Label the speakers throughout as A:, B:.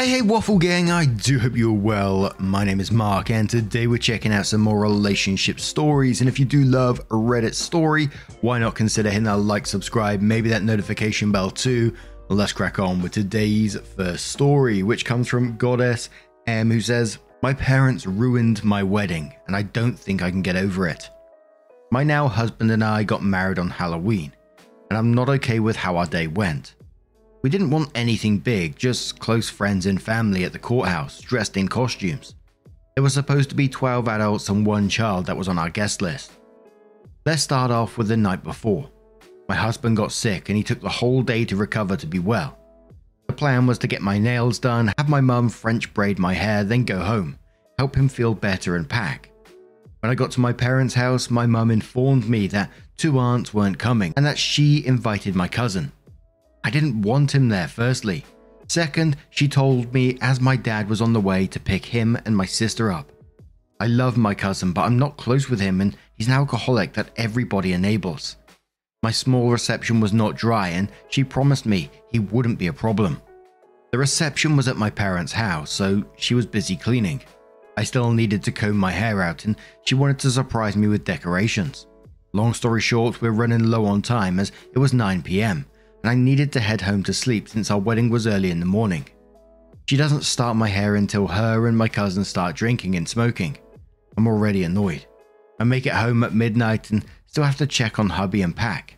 A: Hey, hey, Waffle Gang, I do hope you're well. My name is Mark, and today we're checking out some more relationship stories. And if you do love a Reddit story, why not consider hitting that like, subscribe, maybe that notification bell too? Let's crack on with today's first story, which comes from Goddess M, who says, My parents ruined my wedding, and I don't think I can get over it. My now husband and I got married on Halloween, and I'm not okay with how our day went. We didn't want anything big, just close friends and family at the courthouse, dressed in costumes. There were supposed to be 12 adults and one child that was on our guest list. Let's start off with the night before. My husband got sick and he took the whole day to recover to be well. The plan was to get my nails done, have my mum French braid my hair, then go home, help him feel better and pack. When I got to my parents' house, my mum informed me that two aunts weren't coming and that she invited my cousin. I didn't want him there, firstly. Second, she told me as my dad was on the way to pick him and my sister up. I love my cousin, but I'm not close with him and he's an alcoholic that everybody enables. My small reception was not dry and she promised me he wouldn't be a problem. The reception was at my parents' house, so she was busy cleaning. I still needed to comb my hair out and she wanted to surprise me with decorations. Long story short, we're running low on time as it was 9 pm and I needed to head home to sleep since our wedding was early in the morning. She doesn't start my hair until her and my cousin start drinking and smoking. I'm already annoyed. I make it home at midnight and still have to check on hubby and pack.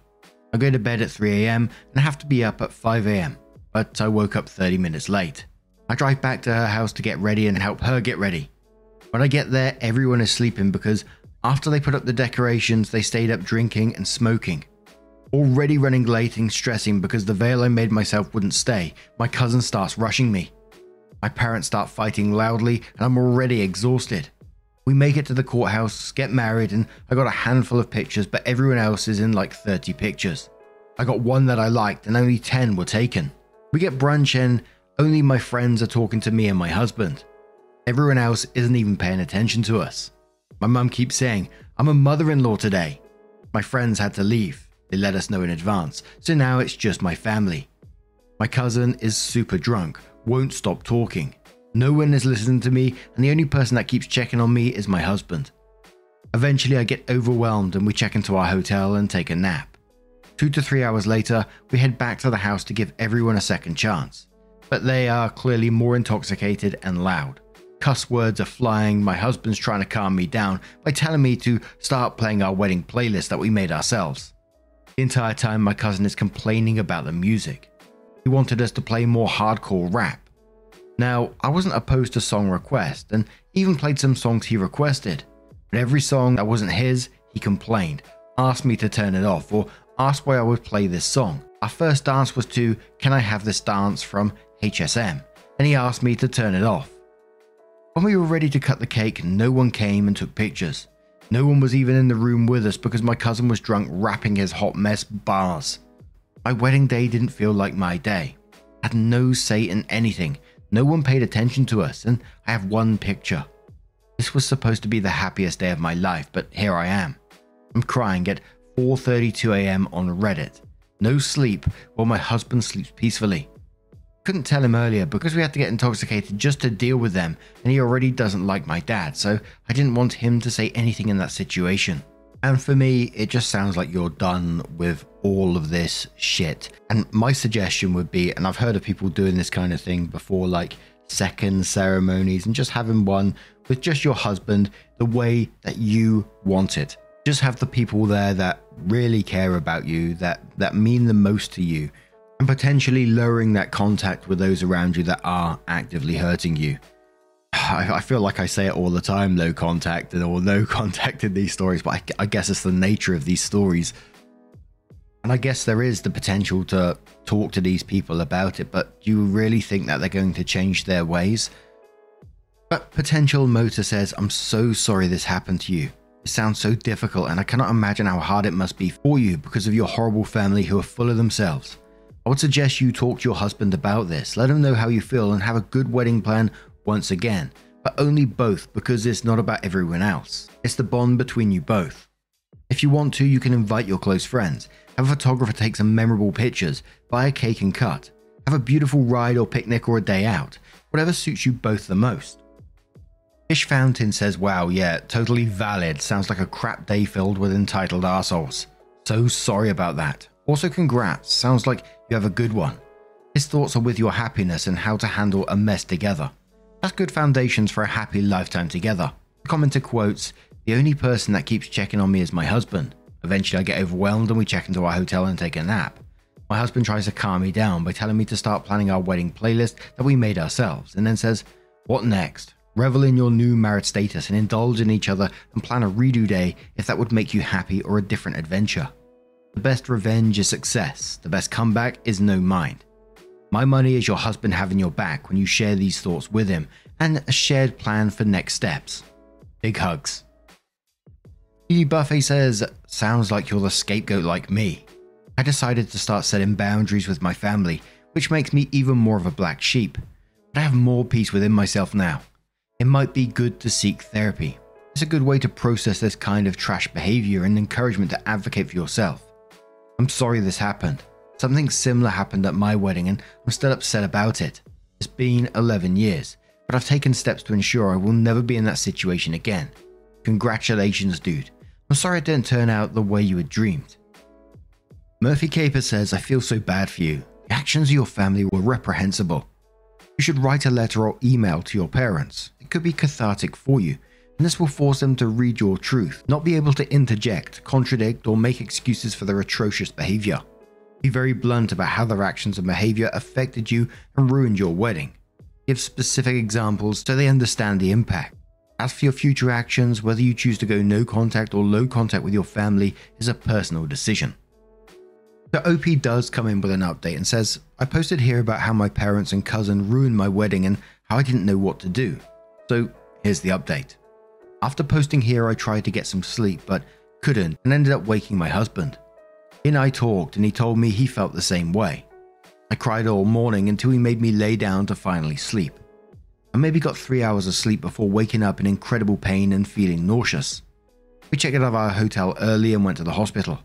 A: I go to bed at 3am and have to be up at 5am, but I woke up 30 minutes late. I drive back to her house to get ready and help her get ready. When I get there, everyone is sleeping because after they put up the decorations, they stayed up drinking and smoking. Already running late and stressing because the veil I made myself wouldn't stay, my cousin starts rushing me. My parents start fighting loudly, and I'm already exhausted. We make it to the courthouse, get married, and I got a handful of pictures, but everyone else is in like 30 pictures. I got one that I liked, and only 10 were taken. We get brunch, and only my friends are talking to me and my husband. Everyone else isn't even paying attention to us. My mum keeps saying, I'm a mother in law today. My friends had to leave. They let us know in advance, so now it's just my family. My cousin is super drunk, won't stop talking. No one is listening to me, and the only person that keeps checking on me is my husband. Eventually, I get overwhelmed and we check into our hotel and take a nap. Two to three hours later, we head back to the house to give everyone a second chance. But they are clearly more intoxicated and loud. Cuss words are flying, my husband's trying to calm me down by telling me to start playing our wedding playlist that we made ourselves. The entire time, my cousin is complaining about the music. He wanted us to play more hardcore rap. Now, I wasn't opposed to song requests and even played some songs he requested, but every song that wasn't his, he complained, asked me to turn it off, or asked why I would play this song. Our first dance was to Can I Have This Dance from HSM, and he asked me to turn it off. When we were ready to cut the cake, no one came and took pictures. No one was even in the room with us because my cousin was drunk rapping his hot mess bars. My wedding day didn't feel like my day. I had no say in anything. No one paid attention to us, and I have one picture. This was supposed to be the happiest day of my life, but here I am. I'm crying at 4:32 a.m. on Reddit. No sleep while my husband sleeps peacefully. Couldn't tell him earlier because we had to get intoxicated just to deal with them, and he already doesn't like my dad, so I didn't want him to say anything in that situation. And for me, it just sounds like you're done with all of this shit. And my suggestion would be, and I've heard of people doing this kind of thing before, like second ceremonies, and just having one with just your husband the way that you want it. Just have the people there that really care about you, that, that mean the most to you, and potentially lowering that contact with those around you that are actively hurting you. I, I feel like I say it all the time low contact or no contact in these stories, but I, I guess it's the nature of these stories. And I guess there is the potential to talk to these people about it, but do you really think that they're going to change their ways? But Potential Motor says, I'm so sorry this happened to you. It sounds so difficult, and I cannot imagine how hard it must be for you because of your horrible family who are full of themselves. I would suggest you talk to your husband about this, let him know how you feel, and have a good wedding plan once again, but only both because it's not about everyone else. It's the bond between you both. If you want to, you can invite your close friends, have a photographer take some memorable pictures, buy a cake and cut, have a beautiful ride or picnic or a day out, whatever suits you both the most. Fish Fountain says, Wow, yeah, totally valid. Sounds like a crap day filled with entitled assholes. So sorry about that. Also, congrats. Sounds like you have a good one. His thoughts are with your happiness and how to handle a mess together. That's good foundations for a happy lifetime together. The commenter quotes, The only person that keeps checking on me is my husband. Eventually, I get overwhelmed and we check into our hotel and take a nap. My husband tries to calm me down by telling me to start planning our wedding playlist that we made ourselves, and then says, What next? Revel in your new married status and indulge in each other and plan a redo day if that would make you happy or a different adventure. The best revenge is success, the best comeback is no mind. My money is your husband having your back when you share these thoughts with him and a shared plan for next steps. Big hugs. E. Buffet says, Sounds like you're the scapegoat like me. I decided to start setting boundaries with my family, which makes me even more of a black sheep. But I have more peace within myself now. It might be good to seek therapy. It's a good way to process this kind of trash behavior and encouragement to advocate for yourself. I'm sorry this happened. Something similar happened at my wedding and I'm still upset about it. It's been 11 years, but I've taken steps to ensure I will never be in that situation again. Congratulations, dude. I'm sorry it didn't turn out the way you had dreamed. Murphy Caper says, I feel so bad for you. The actions of your family were reprehensible. You should write a letter or email to your parents. It could be cathartic for you, and this will force them to read your truth, not be able to interject, contradict, or make excuses for their atrocious behavior. Be very blunt about how their actions and behavior affected you and ruined your wedding. Give specific examples so they understand the impact. As for your future actions, whether you choose to go no contact or low contact with your family is a personal decision. The OP does come in with an update and says, I posted here about how my parents and cousin ruined my wedding and how I didn't know what to do. So here's the update. After posting here, I tried to get some sleep but couldn't and ended up waking my husband. And I talked and he told me he felt the same way. I cried all morning until he made me lay down to finally sleep. I maybe got three hours of sleep before waking up in incredible pain and feeling nauseous. We checked out of our hotel early and went to the hospital.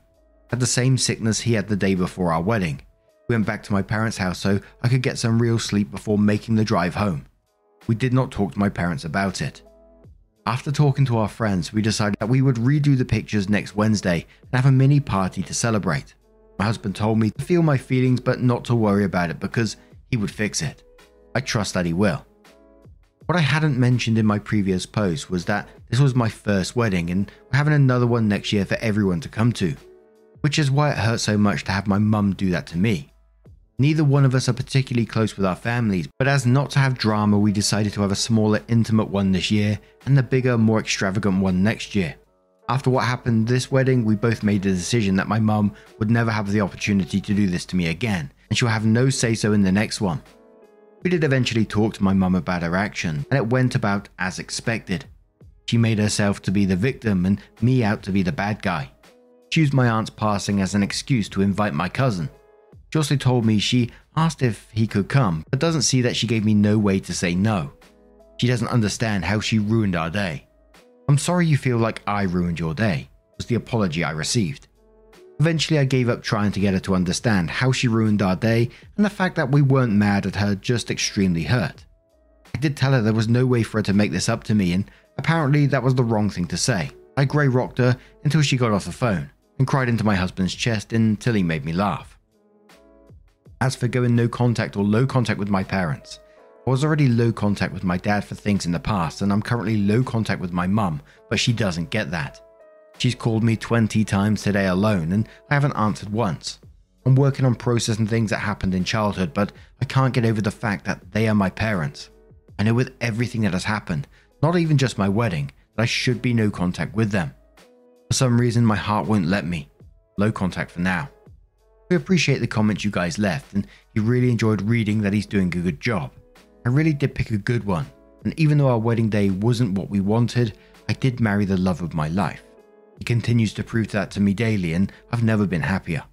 A: Had the same sickness he had the day before our wedding. We went back to my parents' house so I could get some real sleep before making the drive home. We did not talk to my parents about it. After talking to our friends, we decided that we would redo the pictures next Wednesday and have a mini party to celebrate. My husband told me to feel my feelings but not to worry about it because he would fix it. I trust that he will. What I hadn't mentioned in my previous post was that this was my first wedding and we're having another one next year for everyone to come to, which is why it hurt so much to have my mum do that to me. Neither one of us are particularly close with our families, but as not to have drama, we decided to have a smaller, intimate one this year and the bigger, more extravagant one next year. After what happened this wedding, we both made the decision that my mum would never have the opportunity to do this to me again, and she'll have no say so in the next one. We did eventually talk to my mum about her action, and it went about as expected. She made herself to be the victim and me out to be the bad guy. She used my aunt's passing as an excuse to invite my cousin. Also told me she asked if he could come, but doesn't see that she gave me no way to say no. She doesn't understand how she ruined our day. I'm sorry you feel like I ruined your day, was the apology I received. Eventually, I gave up trying to get her to understand how she ruined our day and the fact that we weren't mad at her, just extremely hurt. I did tell her there was no way for her to make this up to me, and apparently that was the wrong thing to say. I grey rocked her until she got off the phone and cried into my husband's chest until he made me laugh. As for going no contact or low contact with my parents, I was already low contact with my dad for things in the past, and I'm currently low contact with my mum, but she doesn't get that. She's called me 20 times today alone, and I haven't answered once. I'm working on processing things that happened in childhood, but I can't get over the fact that they are my parents. I know with everything that has happened, not even just my wedding, that I should be no contact with them. For some reason, my heart won't let me. Low contact for now. We appreciate the comments you guys left, and he really enjoyed reading that he's doing a good job. I really did pick a good one, and even though our wedding day wasn't what we wanted, I did marry the love of my life. He continues to prove that to me daily, and I've never been happier.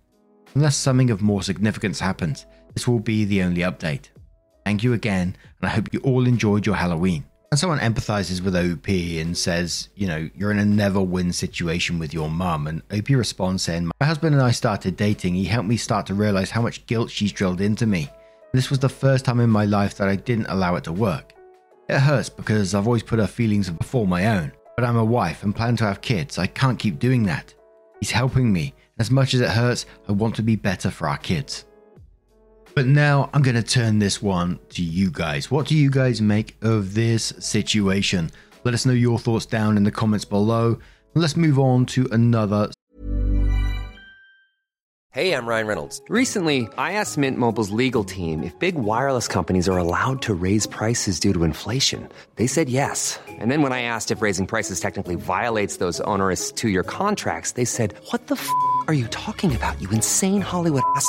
A: Unless something of more significance happens, this will be the only update. Thank you again, and I hope you all enjoyed your Halloween. And someone empathizes with OP and says, you know, you're in a never win situation with your mum. And OP responds saying, My husband and I started dating. He helped me start to realize how much guilt she's drilled into me. This was the first time in my life that I didn't allow it to work. It hurts because I've always put her feelings before my own. But I'm a wife and plan to have kids. I can't keep doing that. He's helping me. As much as it hurts, I want to be better for our kids. But now I'm going to turn this one to you guys. What do you guys make of this situation? Let us know your thoughts down in the comments below. Let's move on to another.
B: Hey, I'm Ryan Reynolds.
C: Recently, I asked Mint Mobile's legal team if big wireless companies are allowed to raise prices due to inflation. They said yes. And then when I asked if raising prices technically violates those onerous two year contracts, they said, What the f are you talking about, you insane Hollywood ass?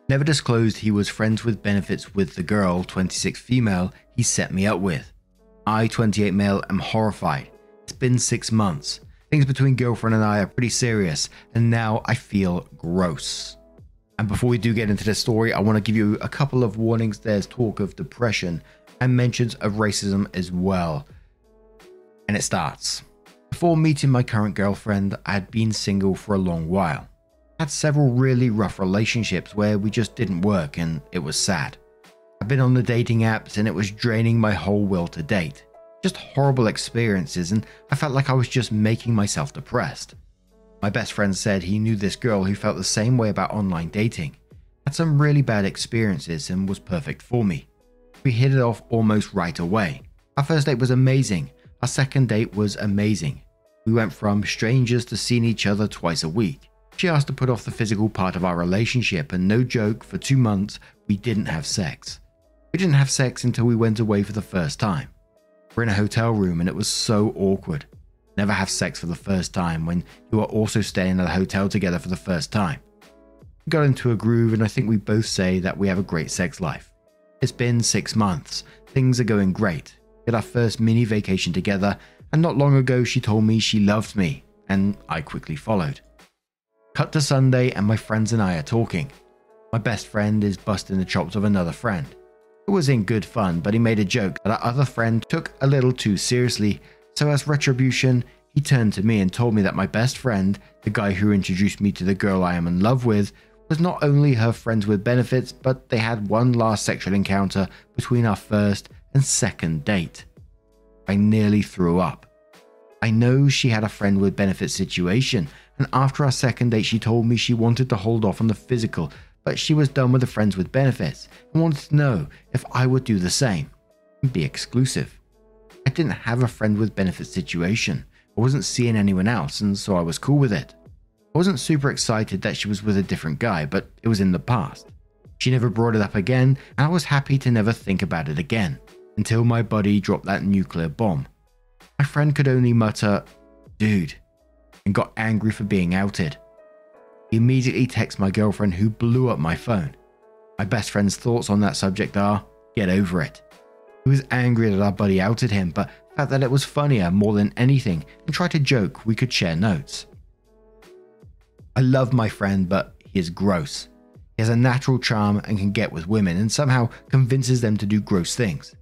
A: never disclosed he was friends with benefits with the girl 26 female he set me up with. I 28 male am horrified. It's been six months. Things between girlfriend and i are pretty serious and now i feel gross. And before we do get into the story i want to give you a couple of warnings. There's talk of depression and mentions of racism as well. And it starts. Before meeting my current girlfriend, I had been single for a long while. Had several really rough relationships where we just didn't work and it was sad. I've been on the dating apps and it was draining my whole will to date. Just horrible experiences and I felt like I was just making myself depressed. My best friend said he knew this girl who felt the same way about online dating. Had some really bad experiences and was perfect for me. We hit it off almost right away. Our first date was amazing. Our second date was amazing. We went from strangers to seeing each other twice a week. She asked to put off the physical part of our relationship, and no joke, for two months, we didn't have sex. We didn't have sex until we went away for the first time. We're in a hotel room, and it was so awkward. Never have sex for the first time when you are also staying at a hotel together for the first time. We got into a groove, and I think we both say that we have a great sex life. It's been six months. Things are going great. We had our first mini vacation together, and not long ago she told me she loved me, and I quickly followed. Cut to Sunday, and my friends and I are talking. My best friend is busting the chops of another friend. It was in good fun, but he made a joke that our other friend took a little too seriously, so as retribution, he turned to me and told me that my best friend, the guy who introduced me to the girl I am in love with, was not only her friends with benefits, but they had one last sexual encounter between our first and second date. I nearly threw up. I know she had a friend with benefits situation, and after our second date, she told me she wanted to hold off on the physical, but she was done with the friends with benefits and wanted to know if I would do the same and be exclusive. I didn't have a friend with benefits situation. I wasn't seeing anyone else, and so I was cool with it. I wasn't super excited that she was with a different guy, but it was in the past. She never brought it up again, and I was happy to never think about it again until my buddy dropped that nuclear bomb. My friend could only mutter, dude, and got angry for being outed. He immediately texts my girlfriend, who blew up my phone. My best friend's thoughts on that subject are get over it. He was angry that our buddy outed him, but felt that it was funnier more than anything and tried to joke we could share notes. I love my friend, but he is gross. He has a natural charm and can get with women and somehow convinces them to do gross things.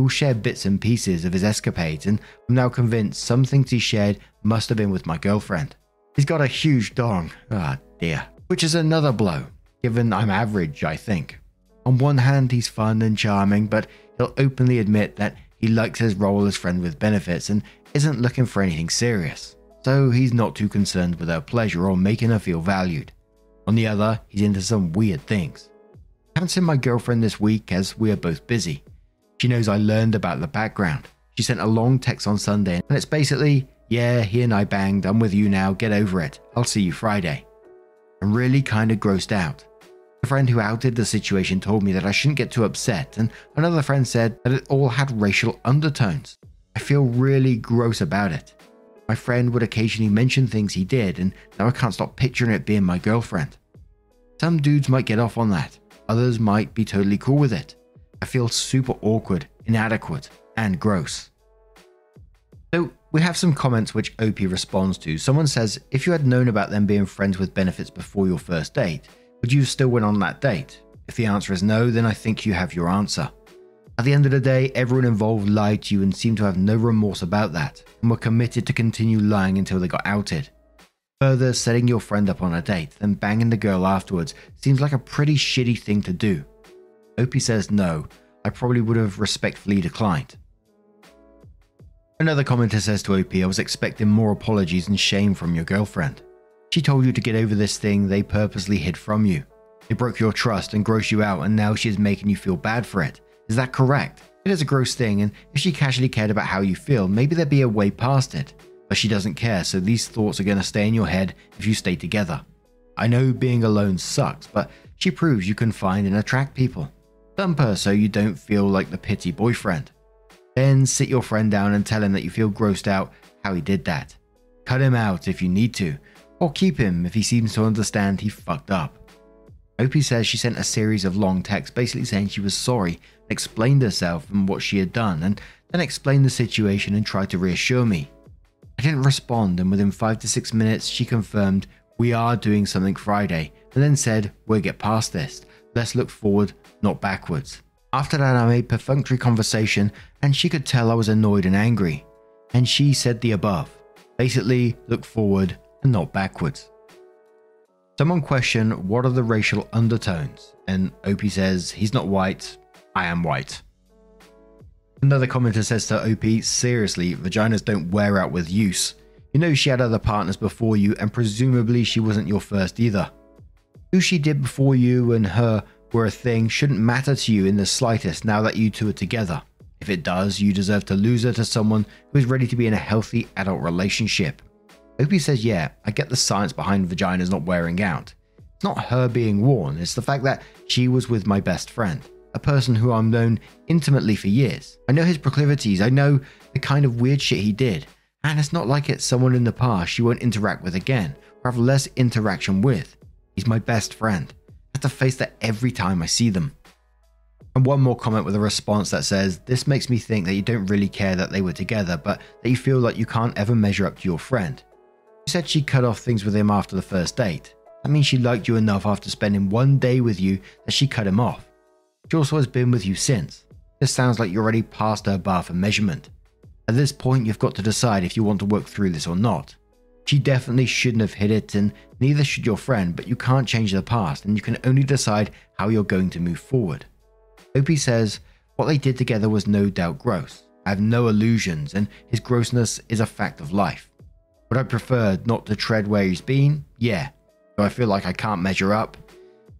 A: He will share bits and pieces of his escapades, and I'm now convinced some things he shared must have been with my girlfriend. He's got a huge dong, ah dear, which is another blow, given I'm average, I think. On one hand, he's fun and charming, but he'll openly admit that he likes his role as friend with benefits and isn't looking for anything serious, so he's not too concerned with her pleasure or making her feel valued. On the other, he's into some weird things. I haven't seen my girlfriend this week as we are both busy. She knows I learned about the background. She sent a long text on Sunday, and it's basically, Yeah, he and I banged, I'm with you now, get over it, I'll see you Friday. I'm really kinda grossed out. A friend who outed the situation told me that I shouldn't get too upset, and another friend said that it all had racial undertones. I feel really gross about it. My friend would occasionally mention things he did, and now I can't stop picturing it being my girlfriend. Some dudes might get off on that, others might be totally cool with it. I feel super awkward, inadequate, and gross. So, we have some comments which OP responds to. Someone says, If you had known about them being friends with benefits before your first date, would you still went on that date? If the answer is no, then I think you have your answer. At the end of the day, everyone involved lied to you and seemed to have no remorse about that, and were committed to continue lying until they got outed. Further, setting your friend up on a date, then banging the girl afterwards seems like a pretty shitty thing to do. OP says no, I probably would have respectfully declined. Another commenter says to OP, I was expecting more apologies and shame from your girlfriend. She told you to get over this thing they purposely hid from you. They broke your trust and grossed you out, and now she is making you feel bad for it. Is that correct? It is a gross thing, and if she casually cared about how you feel, maybe there'd be a way past it. But she doesn't care, so these thoughts are going to stay in your head if you stay together. I know being alone sucks, but she proves you can find and attract people. Dump her so you don't feel like the pity boyfriend. Then sit your friend down and tell him that you feel grossed out how he did that. Cut him out if you need to, or keep him if he seems to understand he fucked up. OP says she sent a series of long texts basically saying she was sorry, explained herself and what she had done, and then explained the situation and tried to reassure me. I didn't respond, and within five to six minutes, she confirmed we are doing something Friday, and then said we'll get past this. Let's look forward, not backwards. After that, I made perfunctory conversation, and she could tell I was annoyed and angry. And she said the above basically, look forward and not backwards. Someone questioned what are the racial undertones, and OP says he's not white, I am white. Another commenter says to OP, seriously, vaginas don't wear out with use. You know she had other partners before you, and presumably she wasn't your first either. Who she did before you and her were a thing shouldn't matter to you in the slightest now that you two are together. If it does, you deserve to lose her to someone who is ready to be in a healthy adult relationship. OP says, yeah, I get the science behind vaginas not wearing out. It's not her being worn, it's the fact that she was with my best friend, a person who I've known intimately for years. I know his proclivities, I know the kind of weird shit he did, and it's not like it's someone in the past she won't interact with again, or have less interaction with. He's my best friend. Have to face that every time I see them. And one more comment with a response that says, This makes me think that you don't really care that they were together, but that you feel like you can't ever measure up to your friend. She said she cut off things with him after the first date. That means she liked you enough after spending one day with you that she cut him off. She also has been with you since. This sounds like you're already past her bar for measurement. At this point, you've got to decide if you want to work through this or not. She definitely shouldn't have hit it, and neither should your friend, but you can't change the past, and you can only decide how you're going to move forward. OP says, What they did together was no doubt gross. I have no illusions, and his grossness is a fact of life. Would I prefer not to tread where he's been? Yeah. Do I feel like I can't measure up?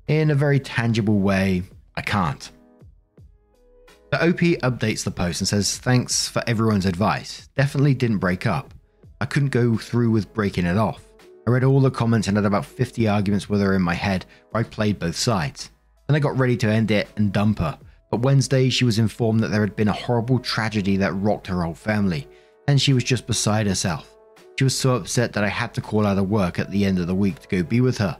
A: In a very tangible way, I can't. The OP updates the post and says, Thanks for everyone's advice. Definitely didn't break up. I couldn't go through with breaking it off. I read all the comments and had about 50 arguments with her in my head where I played both sides. Then I got ready to end it and dump her. But Wednesday, she was informed that there had been a horrible tragedy that rocked her whole family, and she was just beside herself. She was so upset that I had to call out of work at the end of the week to go be with her.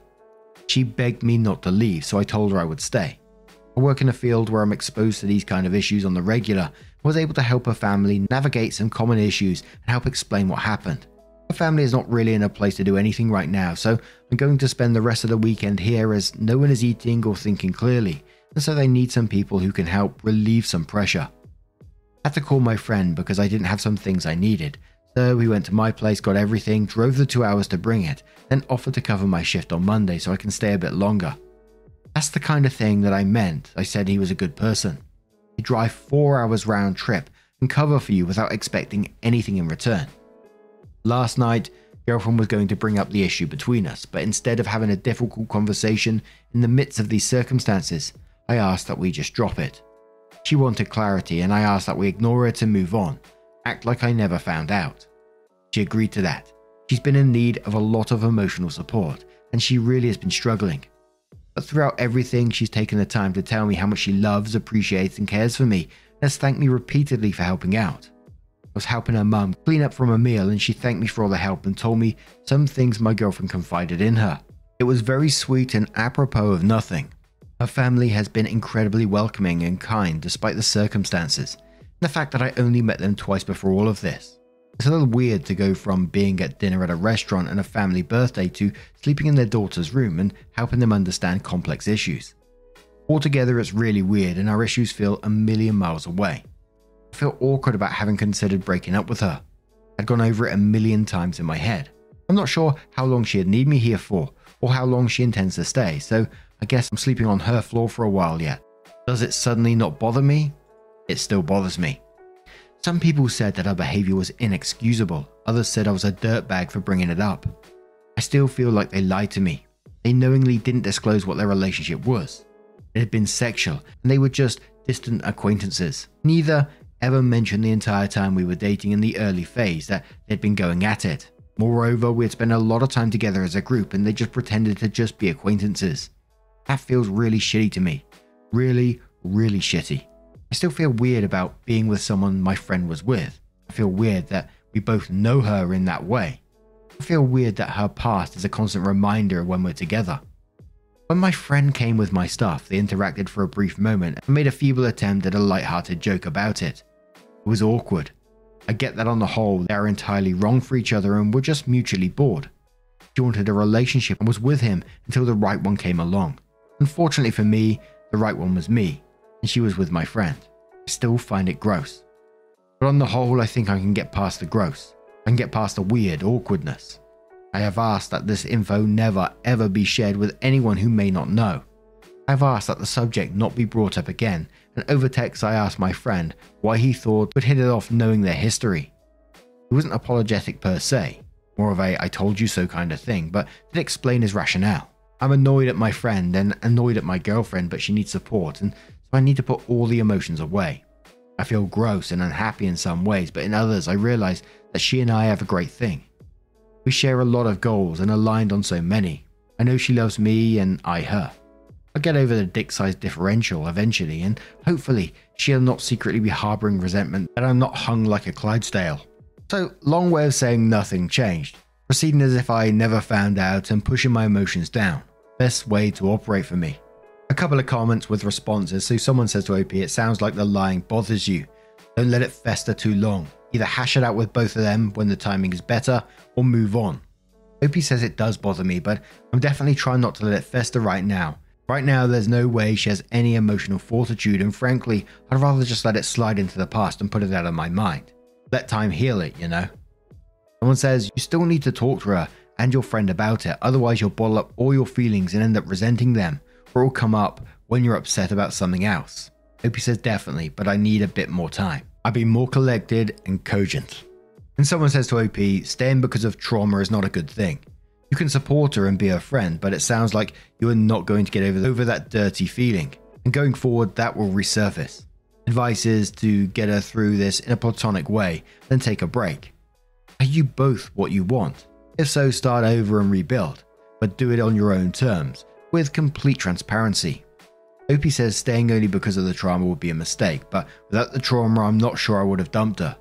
A: She begged me not to leave, so I told her I would stay. I work in a field where I'm exposed to these kind of issues on the regular was able to help her family navigate some common issues and help explain what happened. Her family is not really in a place to do anything right now, so I'm going to spend the rest of the weekend here as no one is eating or thinking clearly, and so they need some people who can help relieve some pressure. I had to call my friend because I didn't have some things I needed. So we went to my place, got everything, drove the two hours to bring it, then offered to cover my shift on Monday so I can stay a bit longer. That's the kind of thing that I meant. I said he was a good person. He'd drive four hours round trip and cover for you without expecting anything in return. Last night, girlfriend was going to bring up the issue between us, but instead of having a difficult conversation in the midst of these circumstances, I asked that we just drop it. She wanted clarity, and I asked that we ignore it and move on, act like I never found out. She agreed to that. She's been in need of a lot of emotional support, and she really has been struggling. Throughout everything, she's taken the time to tell me how much she loves, appreciates, and cares for me, and has thanked me repeatedly for helping out. I was helping her mum clean up from a meal, and she thanked me for all the help and told me some things my girlfriend confided in her. It was very sweet and apropos of nothing. Her family has been incredibly welcoming and kind despite the circumstances, and the fact that I only met them twice before all of this. It's a little weird to go from being at dinner at a restaurant and a family birthday to sleeping in their daughter's room and helping them understand complex issues. Altogether, it's really weird, and our issues feel a million miles away. I feel awkward about having considered breaking up with her. I'd gone over it a million times in my head. I'm not sure how long she'd need me here for, or how long she intends to stay, so I guess I'm sleeping on her floor for a while yet. Does it suddenly not bother me? It still bothers me. Some people said that our behavior was inexcusable, others said I was a dirtbag for bringing it up. I still feel like they lied to me. They knowingly didn't disclose what their relationship was. It had been sexual, and they were just distant acquaintances. Neither ever mentioned the entire time we were dating in the early phase that they'd been going at it. Moreover, we had spent a lot of time together as a group and they just pretended to just be acquaintances. That feels really shitty to me. Really, really shitty. I still feel weird about being with someone my friend was with. I feel weird that we both know her in that way. I feel weird that her past is a constant reminder when we're together. When my friend came with my stuff, they interacted for a brief moment and made a feeble attempt at a light-hearted joke about it. It was awkward. I get that on the whole, they are entirely wrong for each other and were just mutually bored. She wanted a relationship and was with him until the right one came along. Unfortunately for me, the right one was me, and she was with my friend. I still find it gross. But on the whole, I think I can get past the gross. I can get past the weird awkwardness. I have asked that this info never ever be shared with anyone who may not know. I have asked that the subject not be brought up again, and over text I asked my friend why he thought would hit it off knowing their history. He wasn't apologetic per se, more of a I told you so kind of thing, but did explain his rationale. I'm annoyed at my friend and annoyed at my girlfriend, but she needs support, and so I need to put all the emotions away. I feel gross and unhappy in some ways, but in others I realize that she and I have a great thing. We share a lot of goals and aligned on so many. I know she loves me and I her. I'll get over the dick size differential eventually, and hopefully she'll not secretly be harboring resentment that I'm not hung like a Clydesdale. So, long way of saying nothing changed, proceeding as if I never found out and pushing my emotions down. Best way to operate for me. A couple of comments with responses. So, someone says to OP, it sounds like the lying bothers you. Don't let it fester too long. Either hash it out with both of them when the timing is better, or move on. OP says it does bother me, but I'm definitely trying not to let it fester right now. Right now, there's no way she has any emotional fortitude, and frankly, I'd rather just let it slide into the past and put it out of my mind. Let time heal it, you know? Someone says, You still need to talk to her and your friend about it, otherwise, you'll bottle up all your feelings and end up resenting them, or it'll come up when you're upset about something else. OP says, Definitely, but I need a bit more time. I'd be more collected and cogent. And someone says to OP, staying because of trauma is not a good thing. You can support her and be her friend, but it sounds like you are not going to get over, over that dirty feeling. And going forward, that will resurface. Advice is to get her through this in a platonic way, then take a break. Are you both what you want? If so, start over and rebuild, but do it on your own terms, with complete transparency. OP says staying only because of the trauma would be a mistake, but without the trauma, I'm not sure I would have dumped her.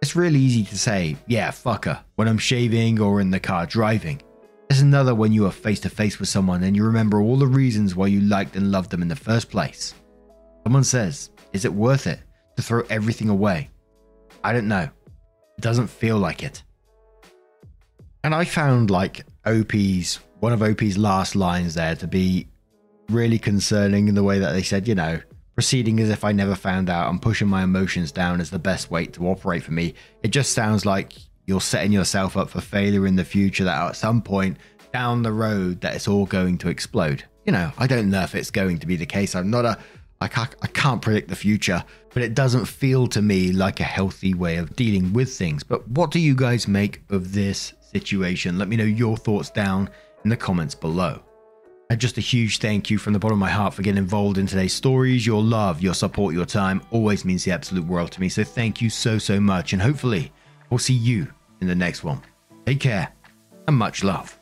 A: It's really easy to say, yeah, fuck her, when I'm shaving or in the car driving. There's another when you are face to face with someone and you remember all the reasons why you liked and loved them in the first place. Someone says, is it worth it to throw everything away? I don't know. It doesn't feel like it. And I found like OP's, one of OP's last lines there to be really concerning in the way that they said, you know, proceeding as if I never found out and pushing my emotions down is the best way to operate for me. It just sounds like you're setting yourself up for failure in the future that at some point down the road that it's all going to explode. You know, I don't know if it's going to be the case. I'm not a I can't, I can't predict the future, but it doesn't feel to me like a healthy way of dealing with things. But what do you guys make of this situation? Let me know your thoughts down in the comments below. And just a huge thank you from the bottom of my heart for getting involved in today's stories. Your love, your support, your time always means the absolute world to me. So thank you so, so much. And hopefully, we'll see you in the next one. Take care and much love.